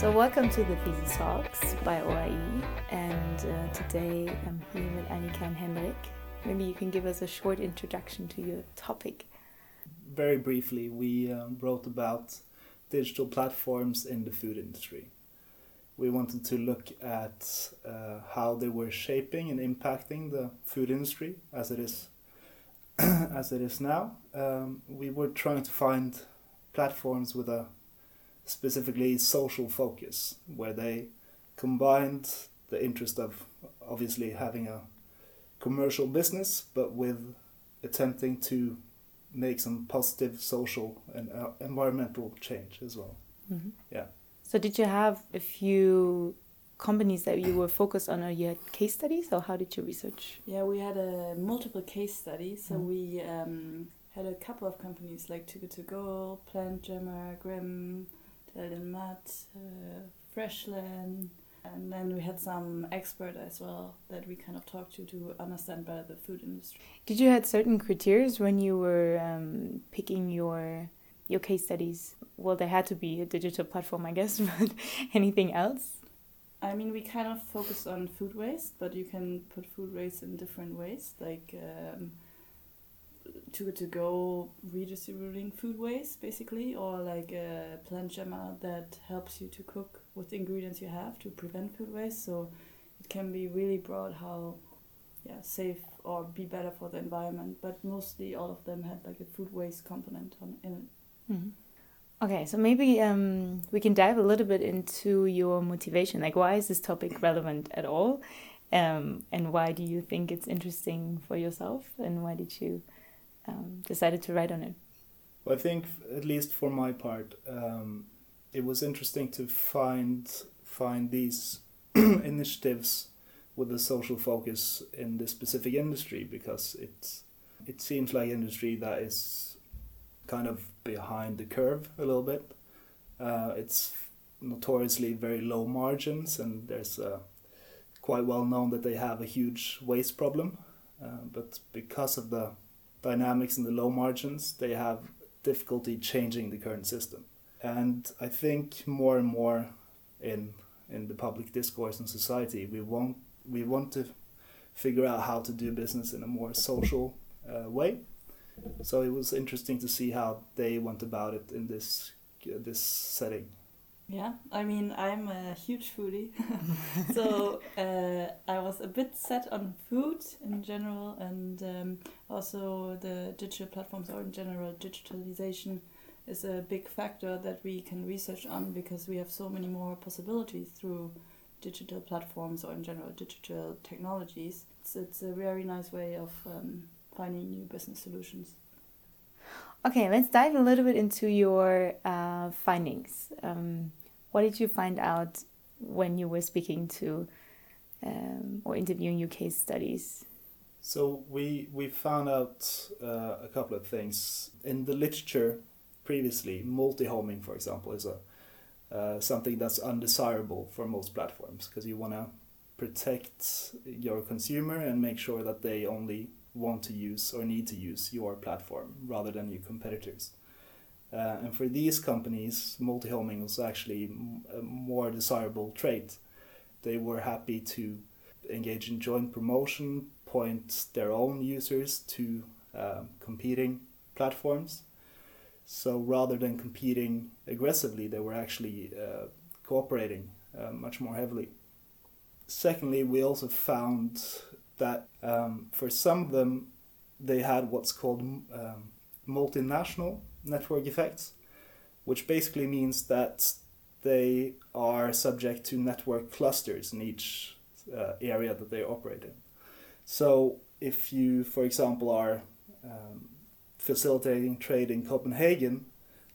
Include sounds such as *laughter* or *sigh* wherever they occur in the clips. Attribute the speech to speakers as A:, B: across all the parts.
A: So, welcome to the Thesis Talks by OAI, and uh, today I'm here with Annika and Henrik. Maybe you can give us a short introduction to your topic.
B: Very briefly, we um, wrote about digital platforms in the food industry. We wanted to look at uh, how they were shaping and impacting the food industry as it is *clears throat* as it is now. Um, we were trying to find platforms with a specifically social focus, where they combined the interest of obviously having a commercial business, but with attempting to make some positive social and uh, environmental change as well.
A: Mhm.
B: Yeah.
A: So, did you have a few companies that you were focused on, or you had case studies, or how did you research?
C: Yeah, we had a multiple case studies. So
A: Mhm.
C: we um, had a couple of companies like Too Good To Go, Plant Jammer, Grim, Delden Matt, uh, Freshland, and then we had some expert as well that we kind of talked to to understand better the food industry.
A: Did you had certain criteria when you were um, picking your your case studies? Well, there had to be a digital platform, I guess, *laughs* but anything else?
C: I mean, we kind of focused on food waste, but you can put food waste in different ways, like um, good to go redistributing food waste, basically, or like a plant jammer that helps you to cook with ingredients you have to prevent food waste. So it can be really broad how, yeah, safe or be better for the environment. But mostly all of them had like a food waste component on in it.
A: Mhm. Okay, so maybe um, we can dive a little bit into your motivation. Like, why is this topic relevant at all? Um, and why do you think it's interesting for yourself? And why did you um, decided to write on it?
B: I think, at least for my part, um, it was interesting to find find these *clears throat* initiatives with a social focus in this specific industry because it's it seems like industry that is kind of behind the curve a little bit. Uh, it's notoriously very low margins, and there's uh, quite well known that they have a huge waste problem. Uh, but because of the dynamics in the low margins, they have difficulty changing the current system. And I think more and more in in the public discourse and society, we want we want to figure out how to do business in a more social uh, way. So it was interesting to see how they went about it in this this setting.
C: Yeah, I mean, I'm a huge foodie. *laughs* so uh, a bit set on food in general and um, also the digital platforms or in general digitalization is a big factor that we can research on because we have so many more possibilities through digital platforms or in general digital technologies. It's, it's a very nice way of um, finding new business solutions.
A: Okay, let's dive a little bit into your uh, findings. Um, what did you find out when you were speaking to um, or interviewing your case studies?
B: So we we found out uh, a couple of things in the literature previously. Multi-homing, for example, is a uh, something that's undesirable for most platforms because you want to protect your consumer and make sure that they only want to use or need to use your platform rather than your competitors. Uh, and for these companies, multi-homing was actually a more desirable trait. They were happy to engage in joint promotion, point their own users to uh, competing platforms. So rather than competing aggressively, they were actually uh, cooperating uh, much more heavily. Secondly, we also found that um, for some of them, they had what's called um, multinational network effects, which basically means that they are subject to network clusters in each uh, area that they operate in. So, if you, for example, are um, facilitating trade in Copenhagen,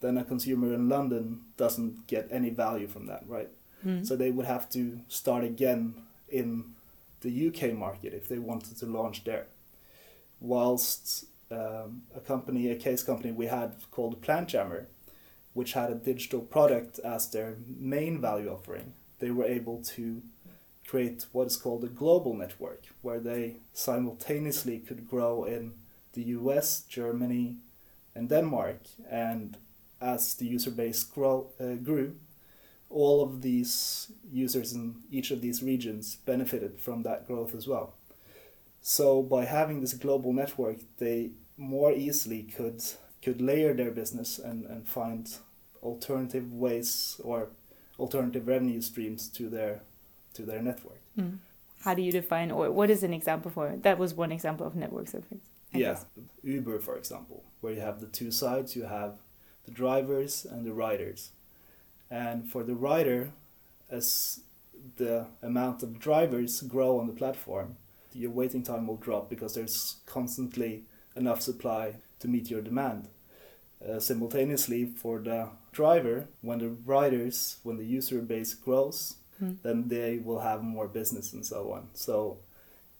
B: then a consumer in London doesn't get any value from that, right?
A: Mm.
B: So they would have to start again in the UK market if they wanted to launch there. Whilst um, a company, a case company we had called Plant Jammer, which had a digital product as their main value offering, they were able to create what is called a global network, where they simultaneously could grow in the US, Germany, and Denmark. And as the user base grow, uh, grew, all of these users in each of these regions benefited from that growth as well. So by having this global network, they more easily could could layer their business and, and find alternative ways or alternative revenue streams to their to their network.
A: Mm. How do you define or what is an example for? That was one example of network. I
B: yeah,
A: guess.
B: Uber, for example, where you have the two sides, you have the drivers and the riders. And for the rider, as the amount of drivers grow on the platform, your waiting time will drop because there's constantly enough supply to meet your demand. Uh, simultaneously, for the driver, when the riders, when the user base grows,
A: Hmm.
B: then they will have more business and so on. So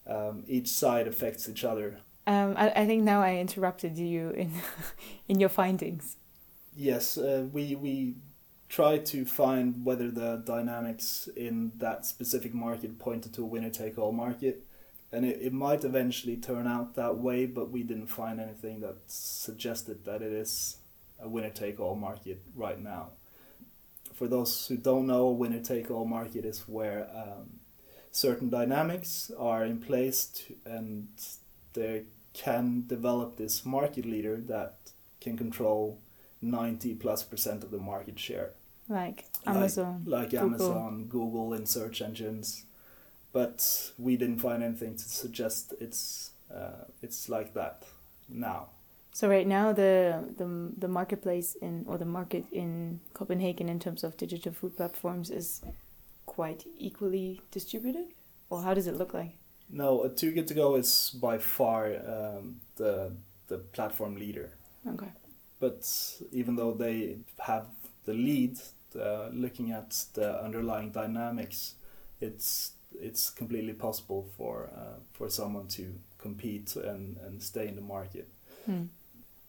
B: um, each side affects each other
A: Um, I, I think now I interrupted you in *laughs* in your findings.
B: Yes, uh, we we try to find whether the dynamics in that specific market pointed to a winner take all market, and it, it might eventually turn out that way, but we didn't find anything that suggested that it is a winner take all market right now. For those who don't know, a winner take all market is where um, certain dynamics are in place to, and they can develop this market leader that can control 90 plus percent of the market share
A: Like
B: Like-
A: Amazon.
B: like
A: Google.
B: amazon google and search engines but we didn't find anything to suggest it's uh, it's like that now
A: So right now the the the marketplace in or the market in Copenhagen in terms of digital food platforms is quite equally distributed, or how does it look like?
B: no too good to go is by far um, the the platform leader
A: Okay.
B: but even though they have the lead uh, looking at the underlying dynamics it's it's completely possible for uh, for someone to compete and, and stay in the market
A: Hmm.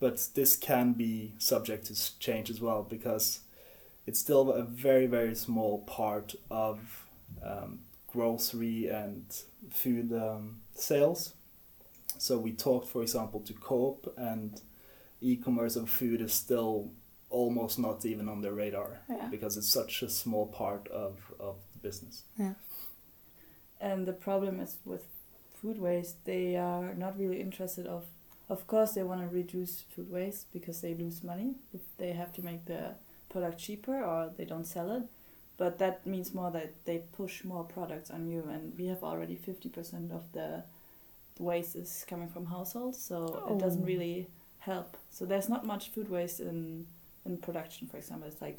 B: but this can be subject to change as well because it's still a very very small part of um, grocery and food um, sales so we talked for example to coop and e-commerce of food is still almost not even on their radar
A: Yeah.
B: because it's such a small part of, of the business
C: And the problem is with food waste, they are not really interested of of course they want to reduce food waste because they lose money if they have to make the product cheaper or they don't sell it. But that means more that they push more products on you and we have already fifty percent of the waste is coming from households, so it doesn't
A: Oh.
C: really help. So there's not much food waste in in production, for example. It's like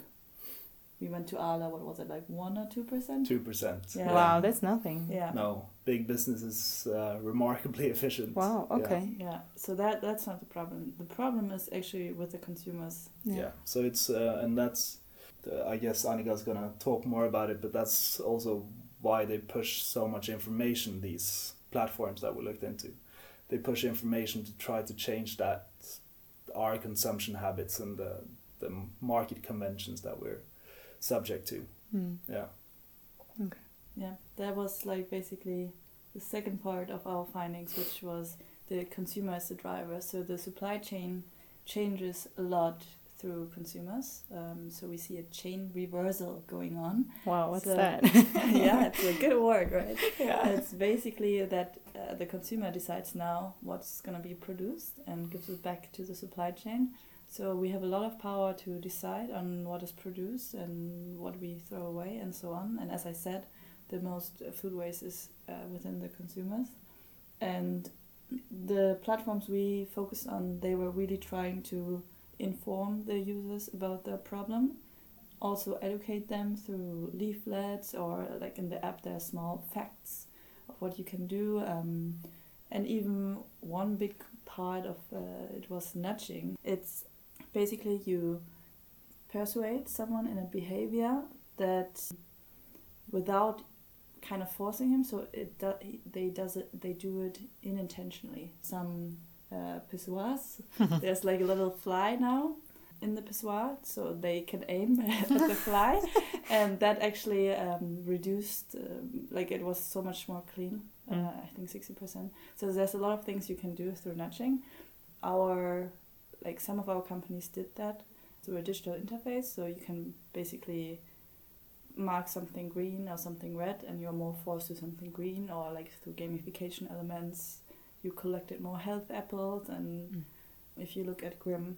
C: we went to Arla, what was it, like one or two percent?
B: 2%
C: Yeah.
A: Wow, that's nothing.
C: Yeah.
B: no big business is uh, remarkably *laughs* efficient
A: Wow. Okay.
C: Yeah, so that that's not the problem. The problem is actually with the consumers.
B: yeah, so it's uh, and that's uh, i guess annika's gonna talk more about it but that's also why they push so much information these platforms that we looked into they push information to try to change that our consumption habits and the, the market conventions that we're subject to
A: Hmm.
B: yeah Okay.
C: Yeah, that was like basically the second part of our findings, which was the consumer as the driver. So the supply chain changes a lot through consumers. Um, so we see a chain reversal going on.
A: Wow. What's
C: So- *laughs*
A: that?
C: yeah, it's a good word, right? *laughs*
A: yeah.
C: It's basically that uh, the consumer decides now what's going to be produced and gives it back to the supply chain. So we have a lot of power to decide on what is produced and what we throw away and so on. And as I said, the most uh, food waste is uh, within the consumers. And the platforms we focused on, they were really trying to inform the users about the problem also educate them through leaflets or like in the app there are small facts of what you can do um, and even one big part of uh, it was nudging it's basically you persuade someone in a behavior that without kind of forcing him so it do, they does it they do it unintentionally. Some uh, pissoirs *laughs* there's like a little fly now in the pissoir so they can aim *laughs* at the fly. *laughs* And that actually um, reduced um, like it was so much more clean uh,
A: Mm.
C: i think 60% so there's a lot of things you can do through nudging. Our like some of our companies did that through a digital interface so you can basically mark something green or something red and you're more forced to something green or like through gamification elements you collected more health apples and
A: Mm.
C: if you look at Grim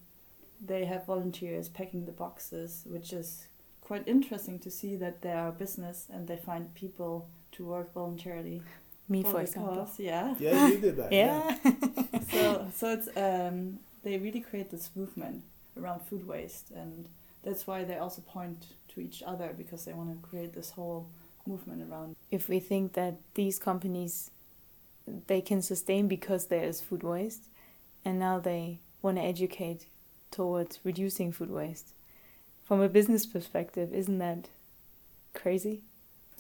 C: they have volunteers packing the boxes which is quite interesting to see that they are a business and they find people to work voluntarily
A: Me,
C: for
A: for example.
C: cause, yeah
B: Yeah, you did that. *laughs*
A: Yeah. *laughs*
C: so so it's um they really create this movement around food waste and that's why they also point to each other because they want to create this whole movement around
A: if we think that these companies they can sustain because there is food waste and now they want to educate towards reducing food waste from a business perspective isn't that crazy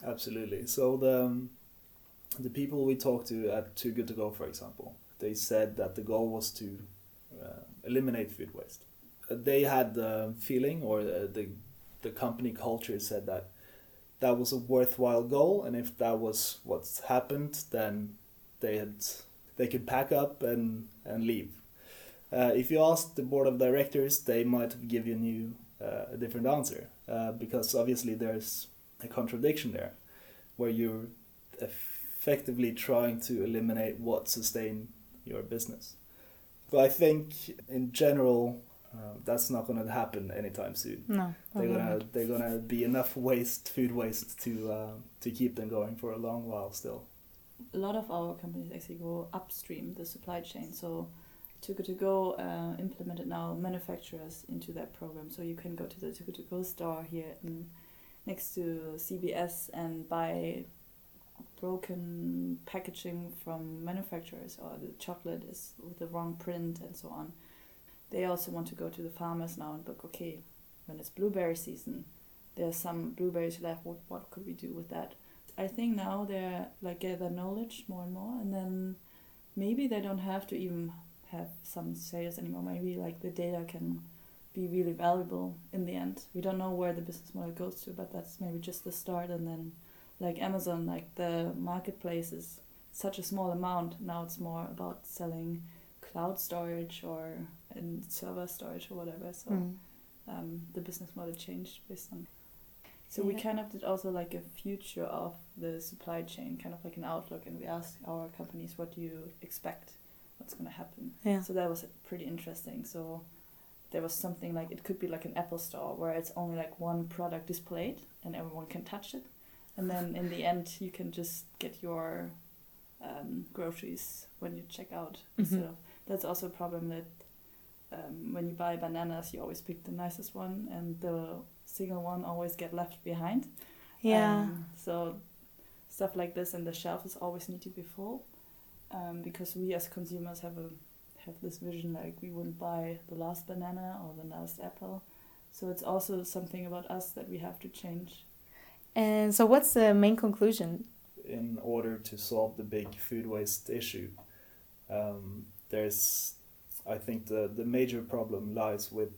B: Absolutely. So the um, the people we talked to at Too Good to Go, for example, they said that the goal was to eliminate food waste. Uh, they had the feeling, or the, the the company culture said that that was a worthwhile goal, and if that was what's happened, then they had they could pack up and and leave. Uh, if you ask the board of directors, they might give you a new uh, a different answer uh, because obviously there's a contradiction there, where you're effectively trying to eliminate what sustain your business. But I think in general, uh, that's not going to happen anytime soon.
A: no
B: They're gonna
A: not.
B: they're gonna be enough waste, food waste, to uh, to keep them going for a long while still.
C: a lot of our companies actually go upstream the supply chain so Too Good To Go uh, implemented now manufacturers into that program so you can go to the Too To Go store here in, next to CBS and buy broken packaging from manufacturers or the chocolate is with the wrong print and so on they also want to go to the farmers now and look okay when it's blueberry season there's some blueberries left what, what could we do with that I think now they're like gather knowledge more and more, and then maybe they don't have to even have some sales anymore. Maybe like the data can be really valuable in the end. We don't know where the business model goes to, but that's maybe just the start. And then, like Amazon, like the marketplace is such a small amount. Now it's more about selling cloud storage or in server storage or whatever. So
A: Mm.
C: um, the business model changed based on. So we kind of did also like a future of the supply chain, kind of like an outlook, and we asked our companies, what do you expect? What's going to happen?
A: yeah
C: So that was pretty interesting. So there was something like it could be like an Apple store where it's only like one product displayed and everyone can touch it, and then in the end you can just get your um, groceries when you check out. instead
A: Mhm.
C: of- that's also a problem that um, when you buy bananas you always pick the nicest one and the single one always get left behind.
A: yeah
C: Um, so stuff like this and the shelves always need to be full, um, because we as consumers have a have this vision like we wouldn't buy the last banana or the last apple. So it's also something about us that we have to change.
A: And so what's the main conclusion
B: in order to solve the big food waste issue. Um, there's, I think, the, the major problem lies with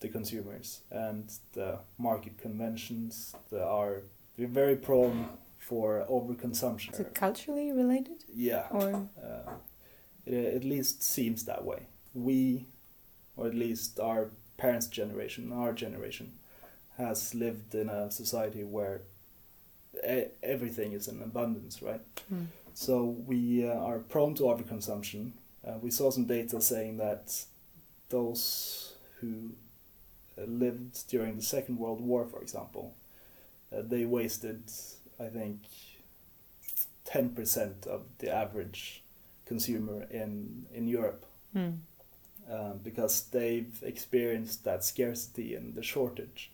B: the consumers and the market conventions that are very prone for overconsumption.
A: is it culturally related
B: Yeah,
A: or
B: uh, it at least seems that way. We, or at least our parents' generation, our generation, has lived in a society where everything is in abundance, right?
A: Mm.
B: So we uh, are prone to overconsumption. Uh, we saw some data saying that those who uh, lived during the Second World War, for example, uh, they wasted, I think, ten percent of the average consumer in in Europe
A: Mm.
B: um, because they've experienced that scarcity and the shortage.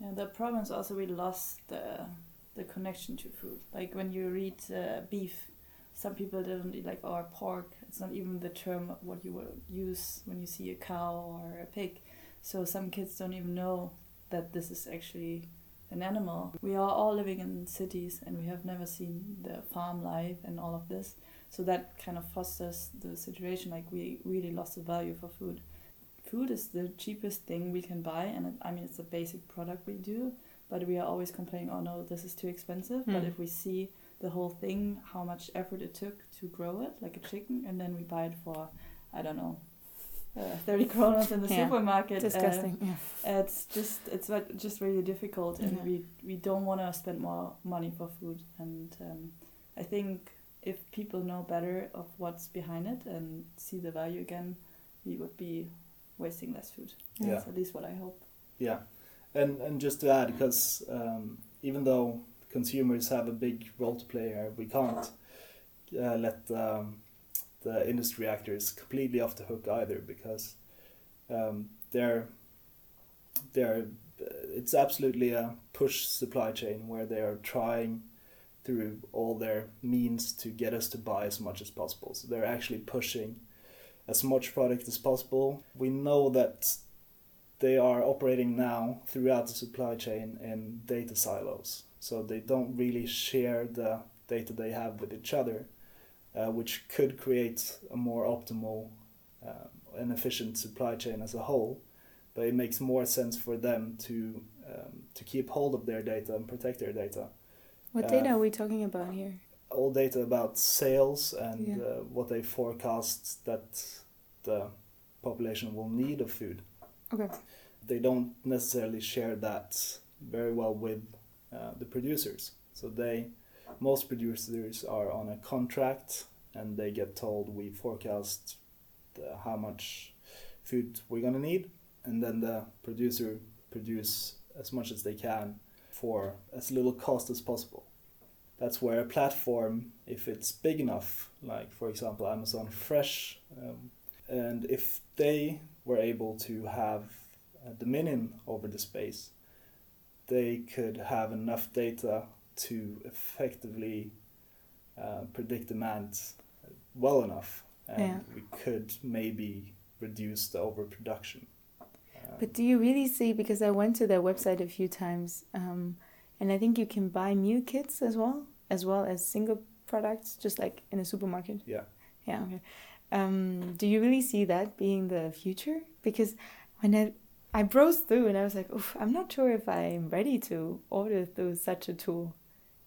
C: Yeah, the problem is also we lost the the connection to food. Like when you read uh, beef, some people don't eat like or pork. It's not even the term what you will use when you see a cow or a pig. So some kids don't even know that this is actually an animal. We are all living in cities and we have never seen the farm life and all of this. So that kind of fosters the situation like we really lost the value for food. Food is the cheapest thing we can buy and I mean it's a basic product we do, but we are always complaining, oh no, this is too expensive. But
A: Mm.
C: if we see the whole thing, how much effort it took to grow it, like a chicken, and then we buy it for, I don't know, uh, *laughs* 30 kronas in the
A: Yeah.
C: supermarket. uh,
A: Disgusting. yeah.
C: it's just it's just really difficult, and
A: Yeah.
C: we we don't want to spend more money for food. And um, I think if people know better of what's behind it and see the value again, we would be wasting less food.
B: Yeah.
C: That's at least what I hope.
B: Yeah, and and just to add, because um, even though consumers have a big role to play here, we can't uh, let um, the industry actors completely off the hook either, because um, they're they're it's absolutely a push supply chain where they are trying through all their means to get us to buy as much as possible. So they're actually pushing as much product as possible. We know that they are operating now throughout the supply chain in data silos. So they don't really share the data they have with each other, uh, which could create a more optimal uh, and efficient supply chain as a whole. But it makes more sense for them to um, to keep hold of their data and protect their data.
A: What
B: Uh,
A: data are we talking about here?
B: All data about sales and
A: Yeah.
B: uh, what they forecast that the population will need of food.
A: Okay.
B: they don't necessarily share that very well with uh, the producers. So they, most producers are on a contract, and they get told we forecast the, how much food we're gonna need, and then the producer produce as much as they can for as little cost as possible. That's where a platform, if it's big enough, like for example Amazon Fresh, um, and if they were able to have a dominion over the space, they could have enough data to effectively uh, predict demand well enough, and
A: Yeah.
B: we could maybe reduce the overproduction. Um,
A: But do you really see? Because I went to their website a few times, um, and I think you can buy meal kits as well, as well as single products, just like in a supermarket.
B: yeah,
A: Yeah. Okay. Um, do you really see that being the future? Because when I I browsed through and I was like, Oof, I'm not sure if I'm ready to order through such a tool.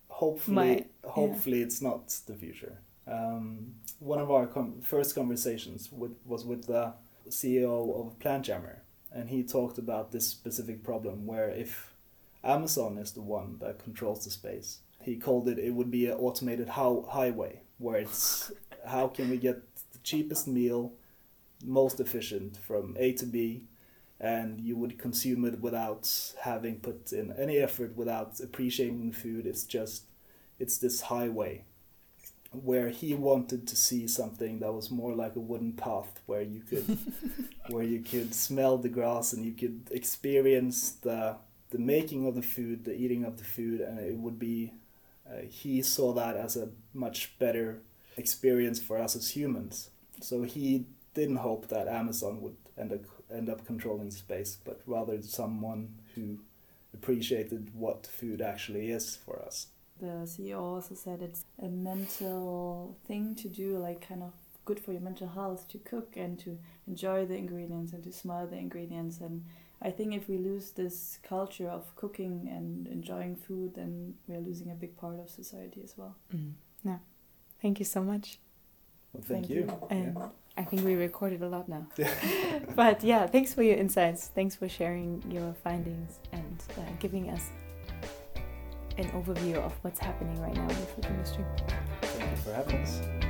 B: hopefully,
A: My-
B: hopefully it's not the future. Um, one of our com- first conversations with, was with the CEO of Plantjammer, and he talked about this specific problem where if Amazon is the one that controls the space, he called it it would be an automated how- highway where it's how can we get cheapest meal, most efficient from A to B, and you would consume it without having put in any effort, without appreciating the food. It's just, it's this highway where he wanted to see something that was more like a wooden path where you could *laughs* where you could smell the grass and you could experience the the making of the food the eating of the food and it would be uh, he saw that as a much better experience for us as humans so he didn't hope that amazon would end up end up controlling space but rather someone who appreciated what food actually is for us
C: The CEO also said it's a mental thing to do, like kind of good for your mental health to cook and to enjoy the ingredients and to smell the ingredients. And I think if we lose this culture of cooking and enjoying food, then we're losing a big part of society as well.
A: Mm. No. Thank you so much.
B: Well, thank,
C: Thank
B: you,
C: you.
A: And
B: Yeah.
A: I think we recorded a lot now. *laughs* *laughs* but yeah, thanks for your insights. Thanks for sharing your findings and uh, giving us an overview of what's happening right now in the food industry.
B: thank you for having us